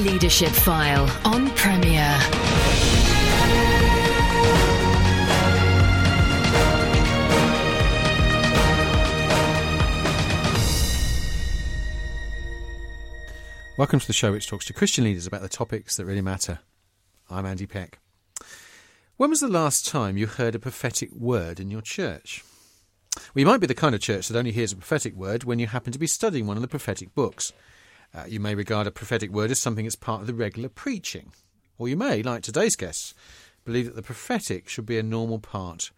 Leadership File on Premier. Welcome to the show which talks to Christian leaders about the topics that really matter. I'm Andy Peck. When was the last time you heard a prophetic word in your church? Well, you might be the kind of church that only hears a prophetic word when you happen to be studying one of the prophetic books. Uh, you may regard a prophetic word as something that's part of the regular preaching. Or you may, like today's guests, believe that the prophetic should be a normal part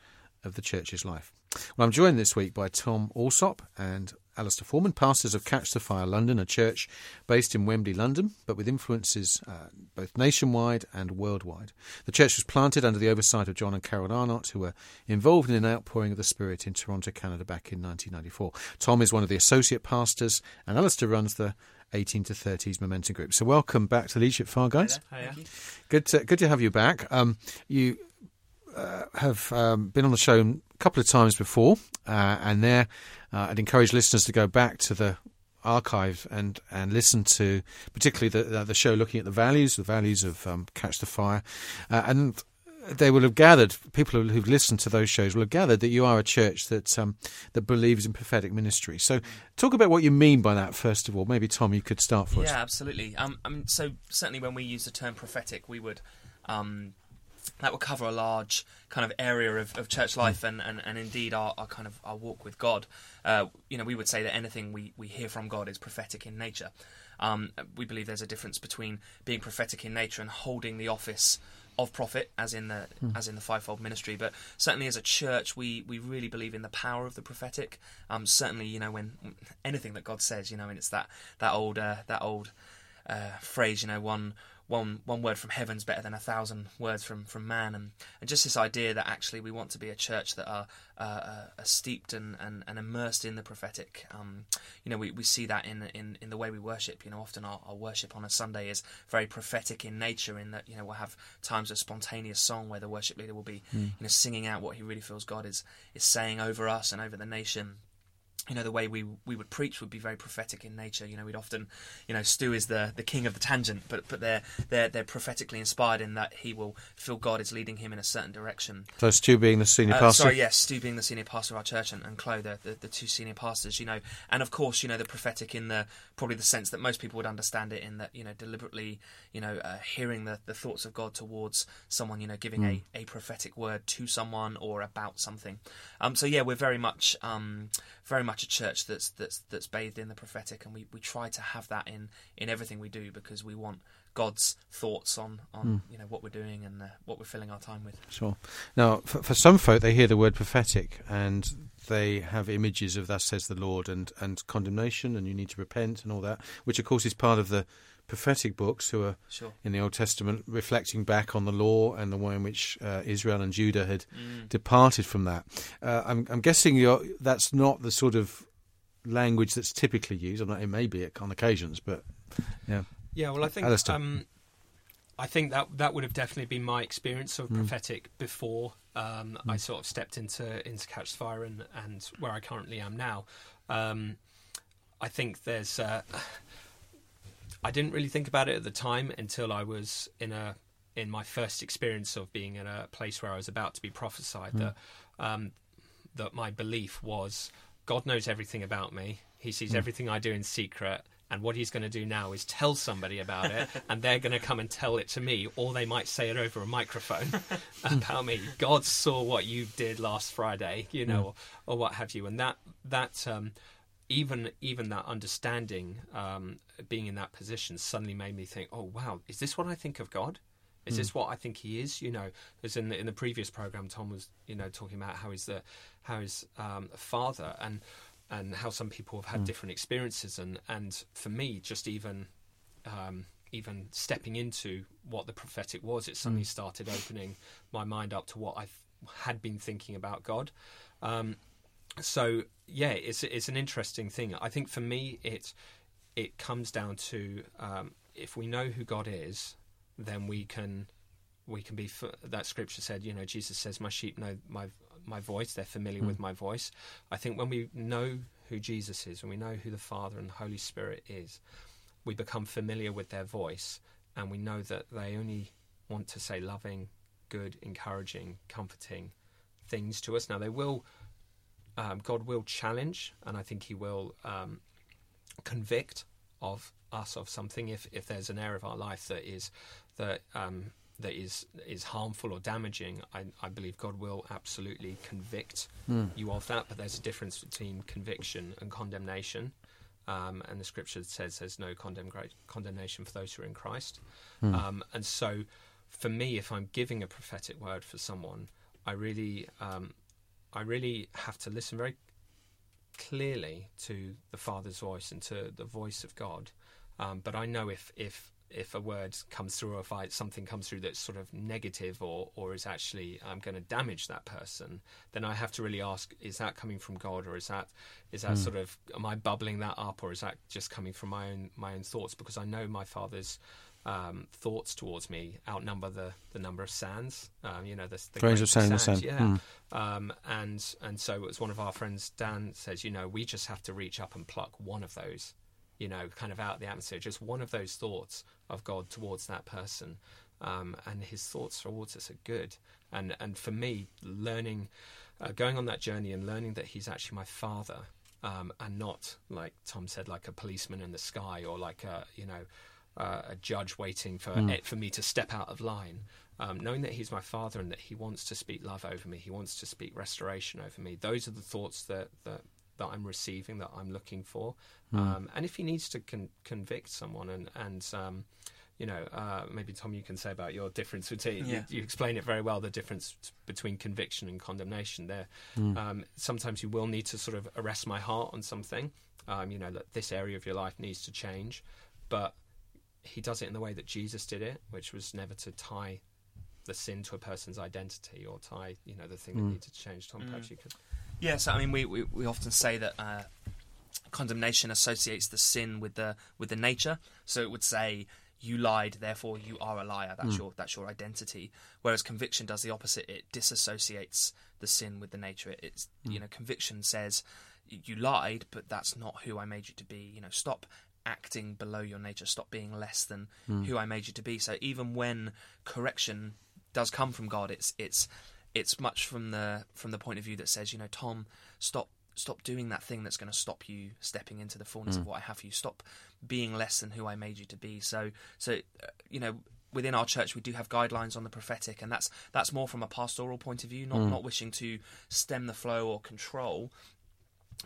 of the church's life. Well, I'm joined this week by Tom Alsop and Alistair Forman, pastors of Catch the Fire London, a church based in Wembley, London, but with influences uh, both nationwide and worldwide. The church was planted under the oversight of John and Carol Arnott, who were involved in an outpouring of the Spirit in Toronto, Canada back in 1994. Tom is one of the associate pastors, and Alistair runs the 18 to 30s Momentum Group. So, welcome back to Leadership File, guys. Hiya. Good to, good to have you back. Um, you uh, have um, been on the show a couple of times before, uh, and there uh, I'd encourage listeners to go back to the archive and, and listen to particularly the, the show looking at the values, the values of um, Catch the Fire, uh, and they will have gathered people who've listened to those shows will have gathered that you are a church that um, that believes in prophetic ministry. So, talk about what you mean by that first of all. Maybe Tom, you could start for us. Yeah, absolutely. Um, I mean, so certainly when we use the term prophetic, we would um, that would cover a large kind of area of, of church life and, and, and indeed our, our kind of our walk with God. Uh, you know, we would say that anything we, we hear from God is prophetic in nature. Um, we believe there's a difference between being prophetic in nature and holding the office of prophet, as in the as in the fivefold ministry. But certainly as a church, we we really believe in the power of the prophetic. Um, certainly, you know, when anything that God says, you know, and it's that that old uh, that old uh, phrase, you know, one one one word from heaven's better than a thousand words from, from man, and, and just this idea that actually we want to be a church that are, uh, are steeped and, and, and immersed in the prophetic. Um, you know, we, we see that in, in, in the way we worship. You know, often our, our worship on a Sunday is very prophetic in nature, in that you know we'll have times of spontaneous song where the worship leader will be you know singing out what he really feels God is is saying over us and over the nation you know the way we we would preach would be very prophetic in nature. You know, we'd often, you know, Stu is the, the king of the tangent, but but they're they're they're prophetically inspired in that he will feel God is leading him in a certain direction. So, Stu being the senior Uh, pastor. sorry, yes, Stu being the senior pastor of our church, and, and Chloe, the, the, the two senior pastors, you know, and of course, you know, the prophetic in the probably the sense that most people would understand it in that, you know, deliberately, you know, uh, hearing the, the thoughts of God towards someone, you know, giving a, a prophetic word to someone or about something. Um, so yeah, we're very much um, very much a church that's that's that's bathed in the prophetic, and we, we try to have that in in everything we do because we want God's thoughts on on you know what we're doing and uh, what we're filling our time with. Sure. Now, for, for some folk, they hear the word prophetic and they have images of "Thus says the Lord" and and condemnation, and you need to repent and all that, which of course is part of the prophetic books who are Sure. in the Old Testament reflecting back on the law and the way in which uh, Israel and Judah had Mm. departed from that. Uh, I'm, I'm guessing you're, that's not the sort of language that's typically used. Know, it may be on occasions, but yeah. Yeah, well, I think um, I think that that would have definitely been my experience of prophetic before um, I sort of stepped into into Catch Fire and, and where I currently am now. Um, I think there's. Uh, I didn't really think about it at the time until I was in a in my first experience of being in a place where I was about to be prophesied that um, that my belief was God knows everything about me. He sees everything I do in secret. And what he's going to do now is tell somebody about it, and they're going to come and tell it to me, or they might say it over a microphone about me. God saw what you did last Friday, you know, or, or what have you. And that that um, even even that understanding, um, being in that position, suddenly made me think, oh wow, is this what I think of God? Is this what I think He is? You know, as in the, in the previous program, Tom was you know talking about how he's the how he's um, a father and and how some people have had different experiences and and for me, just even um, even stepping into what the prophetic was, it suddenly started opening my mind up to what I had been thinking about God. Um, so yeah, it's it's an interesting thing. I think for me, it it comes down to um, if we know who God is, then we can we can be. That scripture said, you know, Jesus says, "My sheep know my my voice; they're familiar with my voice." I think when we know who Jesus is, when we know who the Father and the Holy Spirit is, we become familiar with their voice, and we know that they only want to say loving, good, encouraging, comforting things to us. Now they will, um, God will challenge, and I think He will um, convict of us of something if if there's an area of our life that is that um, that is is harmful or damaging. I, I believe God will absolutely convict Mm. you of that. But there's a difference between conviction and condemnation. Um, and the scripture says there's no condemn, condemnation for those who are in Christ. Mm. Um, and so, for me, if I'm giving a prophetic word for someone, I really, um, I really have to listen very clearly to the Father's voice and to the voice of God. Um, but I know if if if a word comes through or if I, something comes through that's sort of negative or or is actually um, going to damage that person, then I have to really ask: Is that coming from God, or is that is that Mm. sort of am I bubbling that up, or is that just coming from my own my own thoughts? Because I know my Father's um, thoughts towards me outnumber the, the number of sands. Um, you know, the, the Grains of sand sand. Yeah. Mm. Um, and and so as one of our friends, Dan says, you know, we just have to reach up and pluck one of those, you know, kind of out of the atmosphere, just one of those thoughts of God towards that person. Um, and his thoughts towards us are good. And and for me, learning, uh, going on that journey and learning that he's actually my father, um, and not like Tom said, like a policeman in the sky or like a you know uh, a judge waiting for Mm. it, for me to step out of line. Um, knowing that he's my father and that he wants to speak love over me, he wants to speak restoration over me. Those are the thoughts that that, that I'm receiving, that I'm looking for. Mm. Um, and if he needs to con- convict someone, and and um, you know, uh, maybe Tom, you can say about your difference between. Yeah. You, you explain it very well. The difference t- between conviction and condemnation. There, Mm. um, sometimes you will need to sort of arrest my heart on something. Um, you know that this area of your life needs to change, but he does it in the way that Jesus did it, which was never to tie the sin to a person's identity or tie, you know, the thing that Mm. needed to change. Tom, perhaps you could. Yes, I mean we, we, we often say that uh, condemnation associates the sin with the with the nature. So it would say you lied, therefore you are a liar. That's Mm. your that's your identity. Whereas conviction does the opposite. It disassociates the sin with the nature. It, it's you know conviction says you lied, but that's not who I made you to be. You know, stop acting below your nature. Stop being less than hmm. who I made you to be. So even when correction does come from God, it's it's it's much from the from the point of view that says, you know, Tom, stop stop doing that thing that's going to stop you stepping into the fullness of hmm. what I have for you. Stop being less than who I made you to be. So so uh, you know. Within our church, we do have guidelines on the prophetic, and that's that's more from a pastoral point of view, not hmm. not wishing to stem the flow or control,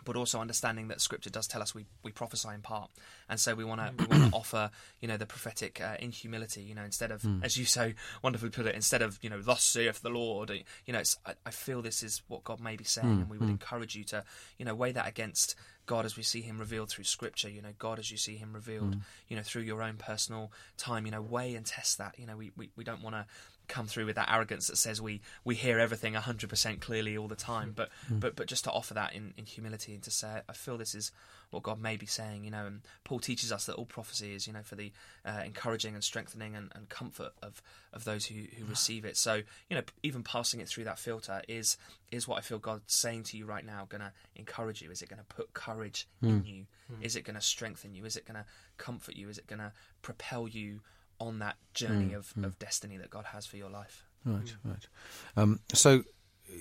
but also understanding that Scripture does tell us we, we prophesy in part, and so we want to we want to mm. offer you know the prophetic uh, in humility. You know, instead of mm. as you so wonderfully put it, instead of you know thus saith the Lord. You know, it's, I, I feel this is what God may be saying, mm, and we would encourage you to you know weigh that against God as we see Him revealed through Scripture. You know, God as you see Him revealed. You know, through your own personal time. You know, weigh and test that. You know, we we, we don't want to come through with that arrogance that says we we hear everything 100% clearly all the time. But hmm. but but just to offer that in, in humility and to say I feel this is what God may be saying you know and Paul teaches us that all prophecy is you know for the uh, encouraging and strengthening and, and comfort of of those who, who receive it. So you know even passing it through that filter is is what I feel God's saying to you right now going to encourage you? Is it going to put courage in hmm. you? Hmm. Is it going to strengthen you? Is it going to comfort you? Is it going to propel you on that journey of, of destiny that God has for your life. Right, right. Um, so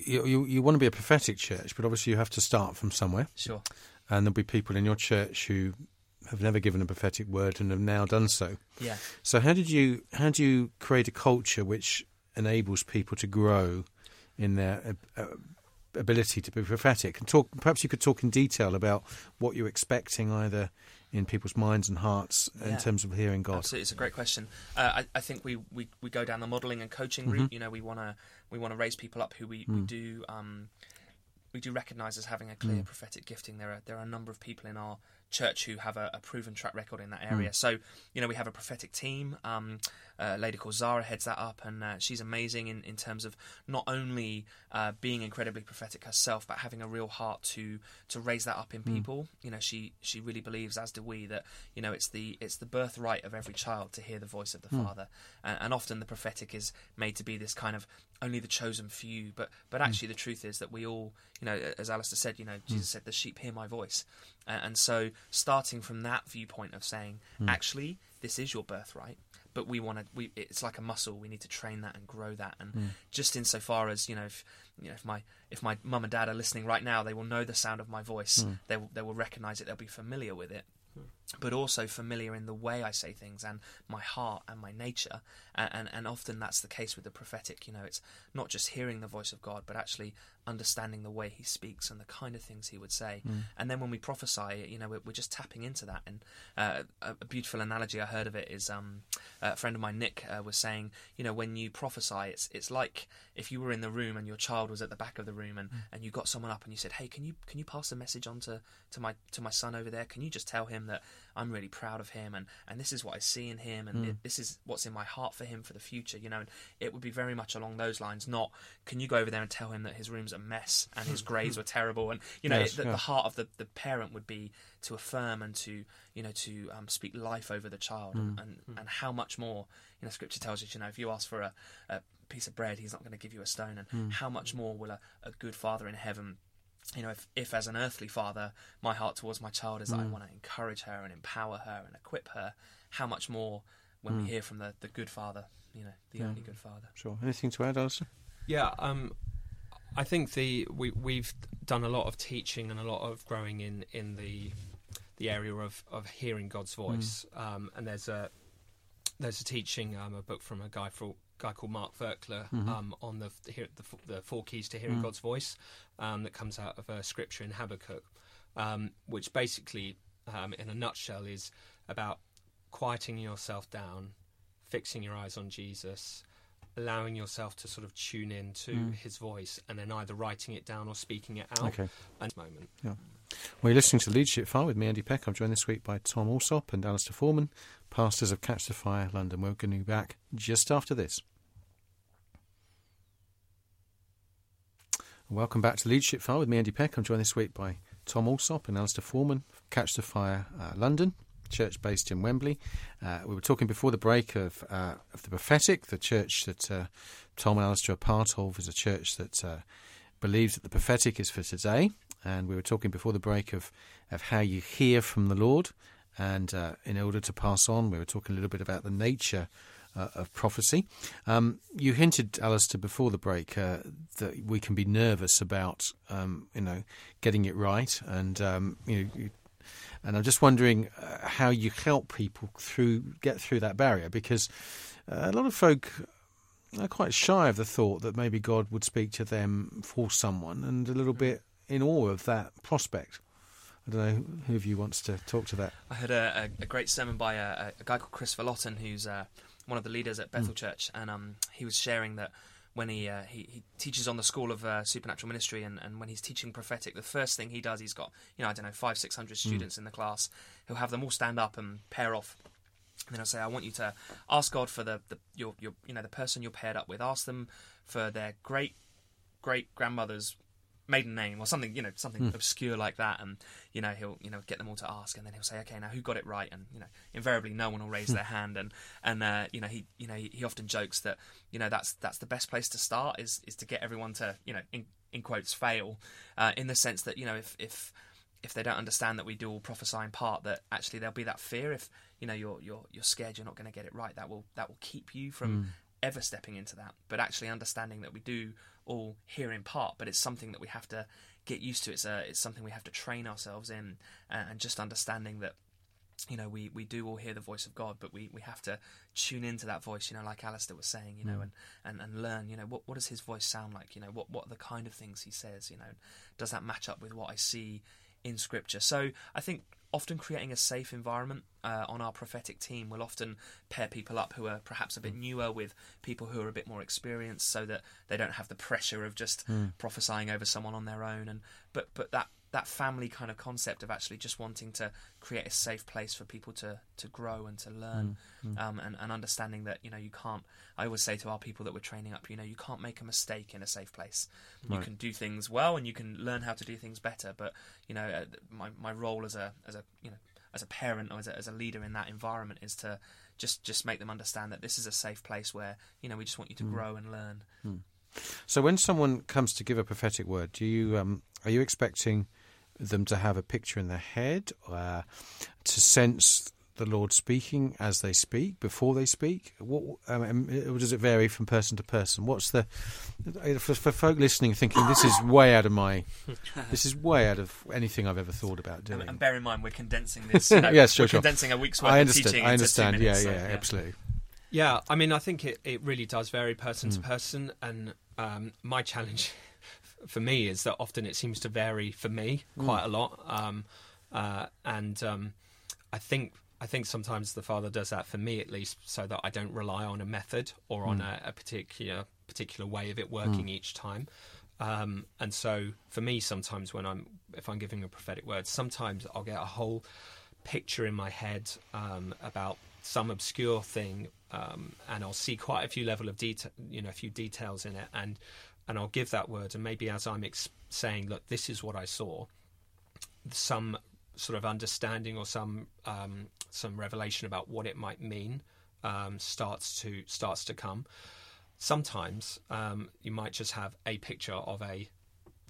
you, you you want to be a prophetic church, but obviously you have to start from somewhere, Sure. and there'll be people in your church who have never given a prophetic word and have now done so. Yeah. So how did you how do you create a culture which enables people to grow in their uh, uh, ability to be prophetic? And talk perhaps you could talk in detail about what you're expecting either in people's minds and hearts in terms of hearing God. Absolutely, it's a great question. Uh, I, I think we, we, we go down the modelling and coaching route. You know, we want to we want to raise people up who we, we do um, we do recognise as having a clear prophetic gifting. There are there are a number of people in our church who have a, a proven track record in that area. So you know, we have a prophetic team. Um, a lady called Zara heads that up, and uh, she's amazing in, in terms of not only uh, being incredibly prophetic herself, but having a real heart to to raise that up in people. You know, she she really believes, as do we, that you know it's the it's the birthright of every child to hear the voice of the Father, and, and often the prophetic is made to be this kind of only the chosen few, but but actually the truth is that we all, you know, as Alistair said, you know, Jesus said, "The sheep hear my voice," and, and so starting from that viewpoint of saying, hmm. actually, this is your birthright, but we want to. We it's like a muscle. We need to train that and grow that. And hmm. just insofar as you know, if you know, if my if my mum and dad are listening right now, they will know the sound of my voice. Hmm. They will they will recognise it. They'll be familiar with it but also familiar in the way I say things and my heart and my nature. And, and, and often that's the case with the prophetic. You know, it's not just hearing the voice of God, but actually understanding the way He speaks and the kind of things He would say. And then when we prophesy, you know, we're, we're just tapping into that. And uh, a, beautiful analogy I heard of it is um, a friend of mine, Nick, uh, was saying, you know, when you prophesy, it's it's like if you were in the room and your child was at the back of the room, and, and you got someone up and you said, hey, can you can you pass a message on to, to my to my son over there? Can you just tell him that I'm really proud of him, and, and this is what I see in him, and hmm. it, this is what's in my heart for him for the future, you know. And it would be very much along those lines. Not can you go over there and tell him that his room's a mess and his hmm. grades were terrible, and you know Yes, it, the, yeah. the heart of the, the parent would be to affirm and to you know to um, speak life over the child, hmm. and, and and how much more you know Scripture tells us, you know, if you ask for a, a piece of bread, He's not going to give you a stone, and how much more will a, a good Father in heaven you know, if, if as an earthly father, my heart towards my child is that I want to encourage her and empower her and equip her, how much more when we hear from the, the good father, you know, the only good father. Sure. Anything to add, Alistair? Yeah, um, I think the we we've done a lot of teaching and a lot of growing in in the the area of of hearing God's voice. Um, and there's a there's a teaching um, a book from a guy for guy called Mark Virkler um, on the the, the four keys to hearing God's voice um, that comes out of a scripture in Habakkuk, um, which basically, um, in a nutshell, is about quieting yourself down, fixing your eyes on Jesus, allowing yourself to sort of tune in to his voice, and then either writing it down or speaking it out. Okay. At moment. Well, you're listening to Leadership File with me, Andy Peck. I'm joined this week by Tom Alsop and Alistair Forman, pastors of Catch the Fire London. We're going to be back just after this. Welcome back to Leadership File with me, Andy Peck. I'm joined this week by Tom Alsop and Alistair Forman, Catch the Fire uh, London, church based in Wembley. Uh, we were talking before the break of uh, of the prophetic. The church that uh, Tom and Alistair are part of is a church that uh, believes that the prophetic is for today. And we were talking before the break of, of how you hear from the Lord. And uh, in order to pass on, we were talking a little bit about the nature uh, of prophecy. Um, you hinted, Alistair, before the break that we can be nervous about, um, you know, getting it right, and um, you know, you, and I'm just wondering uh, how you help people through get through that barrier because uh, a lot of folk are quite shy of the thought that maybe God would speak to them for someone, and a little bit in awe of that prospect. I don't know who of you wants to talk to that. I heard a, a, great sermon by a, a guy called Kris Vallotton, who's uh, one of the leaders at Bethel Church, and um, he was sharing that when he, uh, he he teaches on the School of uh, Supernatural Ministry, and, and when he's teaching prophetic, the first thing he does, he's got you know I don't know five six hundred students in the class. He'll have them all stand up and pair off. And then I'll say, I want you to ask God for the, the your your you know the person you're paired up with. Ask them for their great great grandmother's maiden name or something you know something obscure like that and you know he'll you know get them all to ask and then he'll say okay now who got it right and you know invariably no one will raise their hand and and uh, you know he you know he, he often jokes that you know that's that's the best place to start is is to get everyone to you know in, in quotes fail uh, in the sense that you know if if if they don't understand that we do all prophesy in part, that actually there'll be that fear if you know you're you're you're scared you're not going to get it right. That will that will keep you from ever stepping into that. But actually understanding that we do all hear in part, but it's something that we have to get used to. It's a it's something we have to train ourselves in, uh, and just understanding that you know we, we do all hear the voice of God, but we, we have to tune into that voice. You know, like Alistair was saying, you know, and, and, and learn. You know, what what does his voice sound like? You know, what what are the kind of things he says? You know, does that match up with what I see in Scripture? So I think often creating a safe environment uh, on our prophetic team we'll often pair people up who are perhaps a bit newer with people who are a bit more experienced, so that they don't have the pressure of just prophesying over someone on their own. And but but that that family kind of concept of actually just wanting to create a safe place for people to to grow and to learn um, and, and understanding that you know you can't i always say to our people that we're training up you know you can't make a mistake in a safe place. You can do things well and you can learn how to do things better but you know uh, my, my role as a as a you know as a parent or as a, as a leader in that environment is to just just make them understand that this is a safe place where you know we just want you to grow and learn. So when someone comes to give a prophetic word, do you um, are you expecting them to have a picture in their head, uh, to sense the Lord speaking as they speak, before they speak? What, um, or does it vary from person to person? What's the for, for folk listening, thinking this is way out of my, this is way out of anything I've ever thought about doing. And, and bear in mind, we're condensing this. You know, yes, sure, we're sure. condensing a week's worth I of teaching I into two understand. minutes, yeah, so, yeah, absolutely. Yeah, I mean, I think it, it really does vary person to person, and um, my challenge for me is that often it seems to vary for me quite a lot, um, uh, and um, I think I think sometimes the father does that for me at least, so that I don't rely on a method or on a, a particular particular way of it working each time. Um, and so for me, sometimes when I'm if I'm giving a prophetic word, sometimes I'll get a whole picture in my head um, about some obscure thing, um, and I'll see quite a few level of detail, you know, a few details in it, and and I'll give that word, and maybe as I'm ex- saying, look, this is what I saw, some sort of understanding or some um, some revelation about what it might mean um, starts to starts to come. Sometimes um, you might just have a picture of a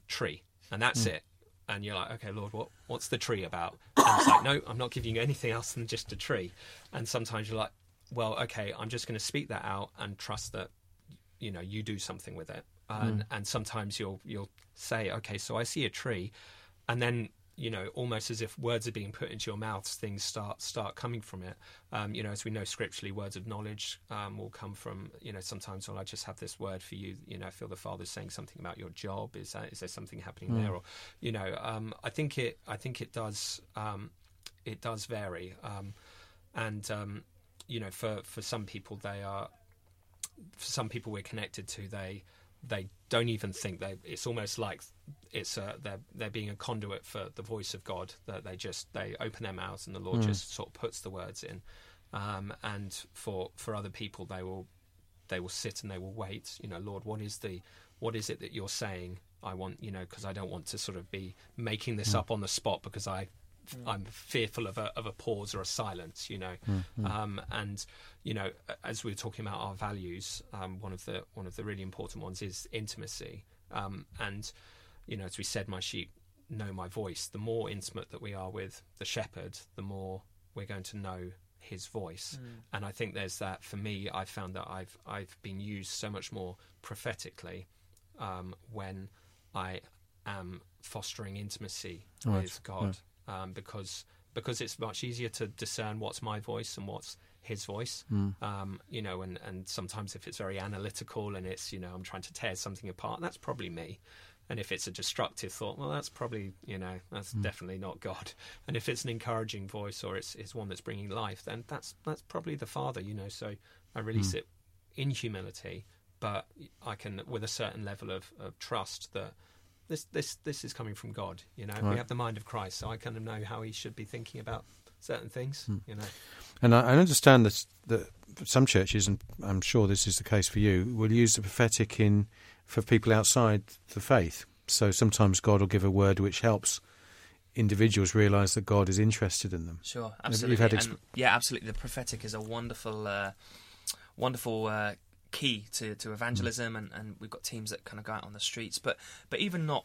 tree, and that's it. And you're like, okay, Lord, what what's the tree about? And it's like, no, I'm not giving you anything else than just a tree. And sometimes you're like, well, okay, I'm just going to speak that out and trust that you know you do something with it. And and sometimes you'll you'll say, okay, so I see a tree, and then you know almost as if words are being put into your mouths things start start coming from it. Um, you know as we know scripturally words of knowledge um, will come from you know sometimes well i just have this word for you you know i feel the father's saying something about your job. Is that is there something happening there? Or you know um, i think it i think it does um, it does vary. Um, and um, you know for for some people they are for some people we're connected to they they don't even think they it's almost like it's uh, they're they're being a conduit for the voice of God that they just they open their mouths and the Lord just sort of puts the words in. Um, and for for other people they will they will sit and they will wait you know Lord what is the what is it that you're saying? I want you know because I don't want to sort of be making this up on the spot because I I'm fearful of a of a pause or a silence, you know, um, and you know, as we were talking about our values, um, one of the one of the really important ones is intimacy, um, and you know, as we said, my sheep know my voice. The more intimate that we are with the shepherd, the more we're going to know his voice, and I think there's that for me. I've found that I've I've been used so much more prophetically um, when I am fostering intimacy Right, with God um, because because it's much easier to discern what's my voice and what's his voice. Um, you know, and, and sometimes if it's very analytical and it's you know I'm trying to tear something apart, that's probably me. And if it's a destructive thought, well, that's probably you know that's definitely not God. And if it's an encouraging voice or it's it's one that's bringing life, then that's that's probably the Father. You know, so I release it in humility, but I can with a certain level of, of trust that this this this is coming from God. You know, we have the mind of Christ, so I kind of know how He should be thinking about certain things. You know, And I, I understand that, that some churches, and I'm sure this is the case for you, will use the prophetic in for people outside the faith. So sometimes God will give a word which helps individuals realise that God is interested in them. Sure, absolutely. had And, exp- yeah, absolutely. The prophetic is a wonderful, uh, wonderful uh, key to, to evangelism, and, and we've got teams that kind of go out on the streets. But but even not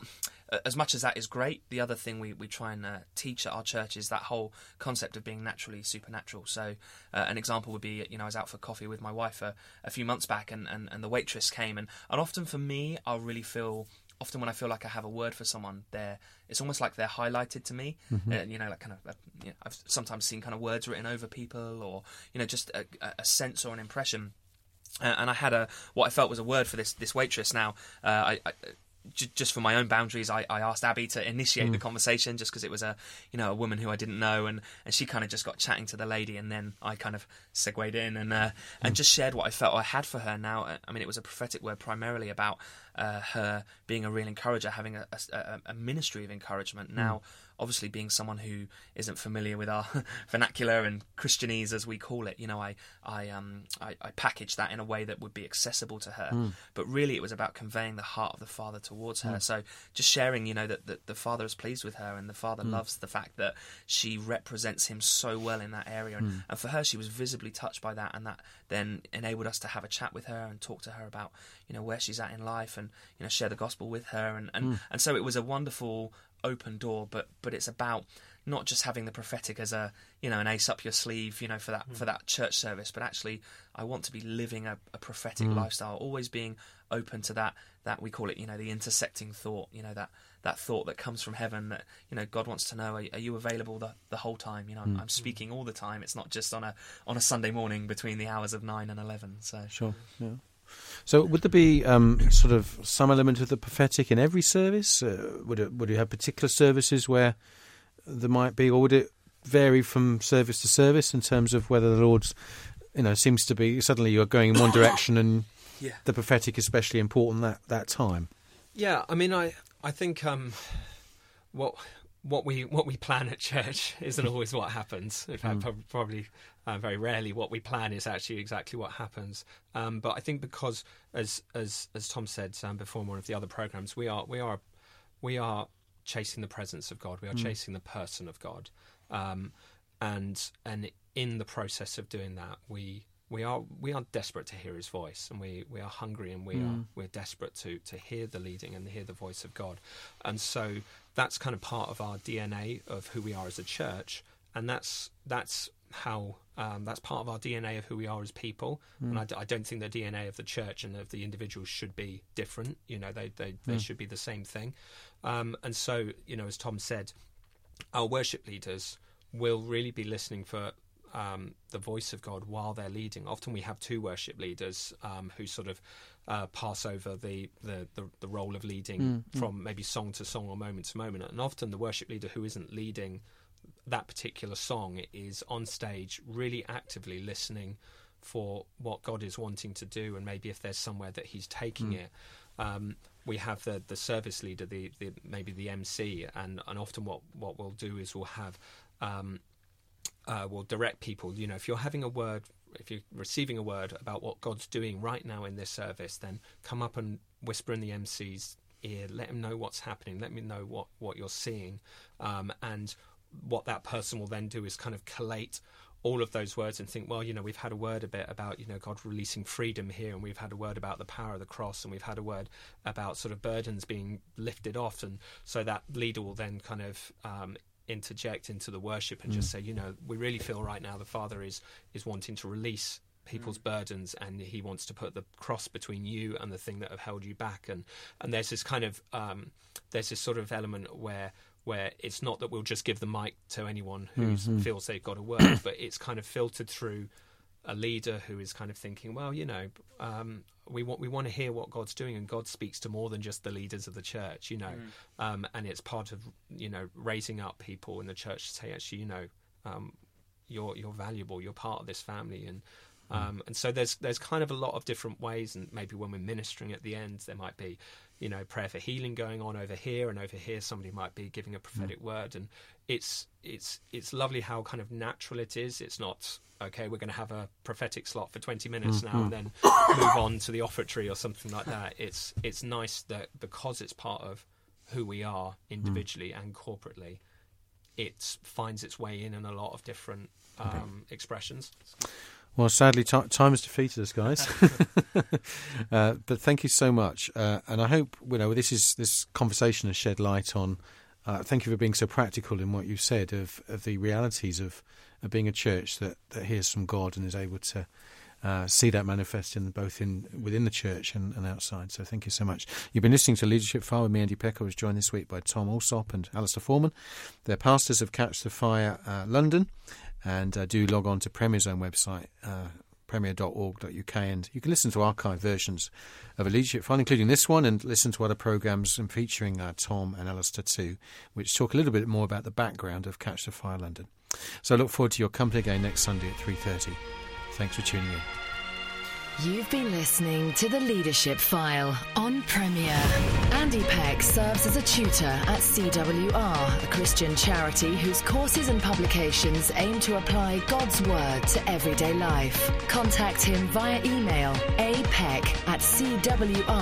as much as that is great. The other thing we, we try and uh, teach at our church is that whole concept of being naturally supernatural. So uh, an example would be, you know, I was out for coffee with my wife a, a few months back, and, and, and the waitress came, and, and often for me, I'll really feel often when I feel like I have a word for someone, they're it's almost like they're highlighted to me. Uh, you know, like kind of uh, you know, I've sometimes seen kind of words written over people, or you know, just a- a sense or an impression. Uh, and I had a what I felt was a word for this this waitress. Now, uh, I, I j- just for my own boundaries, I, I asked Abby to initiate the conversation, just because it was a you know a woman who I didn't know, and, and she kind of just got chatting to the lady, and then I kind of segued in and uh, and just shared what I felt I had for her. Now, uh, I mean, it was a prophetic word primarily about uh, her being a real encourager, having a, a- a, ministry of encouragement. Hmm. Now, obviously, being someone who isn't familiar with our vernacular and Christianese, as we call it, you know, I I um I, I packaged that in a way that would be accessible to her. Hmm. But really, it was about conveying the heart of the Father towards her. Hmm. So just sharing, you know, that, that the Father is pleased with her, and the Father loves the fact that she represents Him so well in that area, and, and for her, she was visibly touched by that, and that then enabled us to have a chat with her and talk to her about, you know, where she's at in life, and you know, share the gospel with her, and and, hmm. and so it was a wonderful open door, but but it's about not just having the prophetic as a you know an ace up your sleeve, you know, for that for hmm. that church service, but actually I want to be living a, a prophetic hmm. lifestyle, always being open to that that we call it, you know, the intersecting thought, you know, that that thought that comes from heaven that you know God wants to know are, are you available the, the whole time? You know I'm, I'm speaking all the time. It's not just on a on a Sunday morning between the hours of 9 and 11 so. Sure. Yeah. So, would there be um, sort of some element of the prophetic in every service? Uh, would it would you have particular services where there might be, or would it vary from service to service in terms of whether the Lord's, you know, seems to be suddenly you're going in one direction and yeah the prophetic is especially important that that time? Yeah, I mean, I I think um, what what we what we plan at church isn't always what happens. In fact, prob- probably uh, very rarely what we plan is actually exactly what happens. Um, but I think because, as as as Tom said um, before in one of the other programs, we are we are we are chasing the presence of God. We are chasing the person of God, um, and and in the process of doing that, we we are we are desperate to hear His voice, and we, we are hungry, and we are we're desperate to to hear the leading and hear the voice of God, and so that's kind of part of our DNA of who we are as a church, and that's that's how um, that's part of our DNA of who we are as people. And I, d- I don't think the DNA of the church and of the individuals should be different. You know, they they, they should be the same thing. Um, and so, you know, as Tom said, our worship leaders will really be listening for um, the voice of God while they're leading. Often we have two worship leaders um, who sort of uh, pass over the, the, the, the role of leading from maybe song to song or moment to moment. And often the worship leader who isn't leading that particular song is on stage really actively listening for what God is wanting to do and maybe if there's somewhere that he's taking it. Um, we have the, the service leader, the, the maybe the MC, and, and often what, what we'll do is we'll have um, uh, will direct people. You know, if you're having a word, if you're receiving a word about what God's doing right now in this service, then come up and whisper in the MC's ear. Let him know what's happening. Let me know what what you're seeing, um, and what that person will then do is kind of collate all of those words and think, well, you know, we've had a word a bit about, you know, God releasing freedom here, and we've had a word about the power of the cross, and we've had a word about sort of burdens being lifted off, and so that leader will then kind of um, interject into the worship and just say, you know, we really feel right now the Father is is wanting to release people's burdens and he wants to put the cross between you and the thing that have held you back. And and there's this kind of um, there's this sort of element where where it's not that we'll just give the mic to anyone who feels they've got a word but it's kind of filtered through a leader who is kind of thinking, well, you know, um, we want we want to hear what God's doing, and God speaks to more than just the leaders of the church, you know, um, and it's part of you know raising up people in the church to say, actually, you know, um, you're you're valuable, you're part of this family, and um, and so there's there's kind of a lot of different ways, and maybe when we're ministering at the end, there might be, you know, prayer for healing going on over here, and over here somebody might be giving a prophetic word, and it's it's it's lovely how kind of natural it is. It's not okay. We're going to have a prophetic slot for 20 minutes now, and then move on to the offertory or something like that. It's it's nice that because it's part of who we are individually and corporately, it finds its way in in a lot of different um, expressions. Well, sadly, ti time has defeated us, guys. uh, but thank you so much, uh, and I hope you know this is this conversation has shed light on. Uh, thank you for being so practical in what you said of, of the realities of, of being a church that, that hears from God and is able to uh, see that manifest in both in within the church and, and outside. So thank you so much. You've been listening to Leadership File with me, Andy Peck. I was joined this week by Tom Alsop and Alistair Forman. They're pastors of Catch the Fire uh, London, and uh, do log on to Premier's own website. Uh, premier.org.uk and you can listen to archive versions of a leadership file including this one and listen to other programmes and featuring uh, Tom and Alistair too which talk a little bit more about the background of Catch the Fire London so I look forward to your company again next Sunday at 3.30 thanks for tuning in You've been listening to The Leadership File on Premier. Andy Peck serves as a tutor at CWR, a Christian charity whose courses and publications aim to apply God's Word to everyday life. Contact him via email apeck at cwr.org.uk.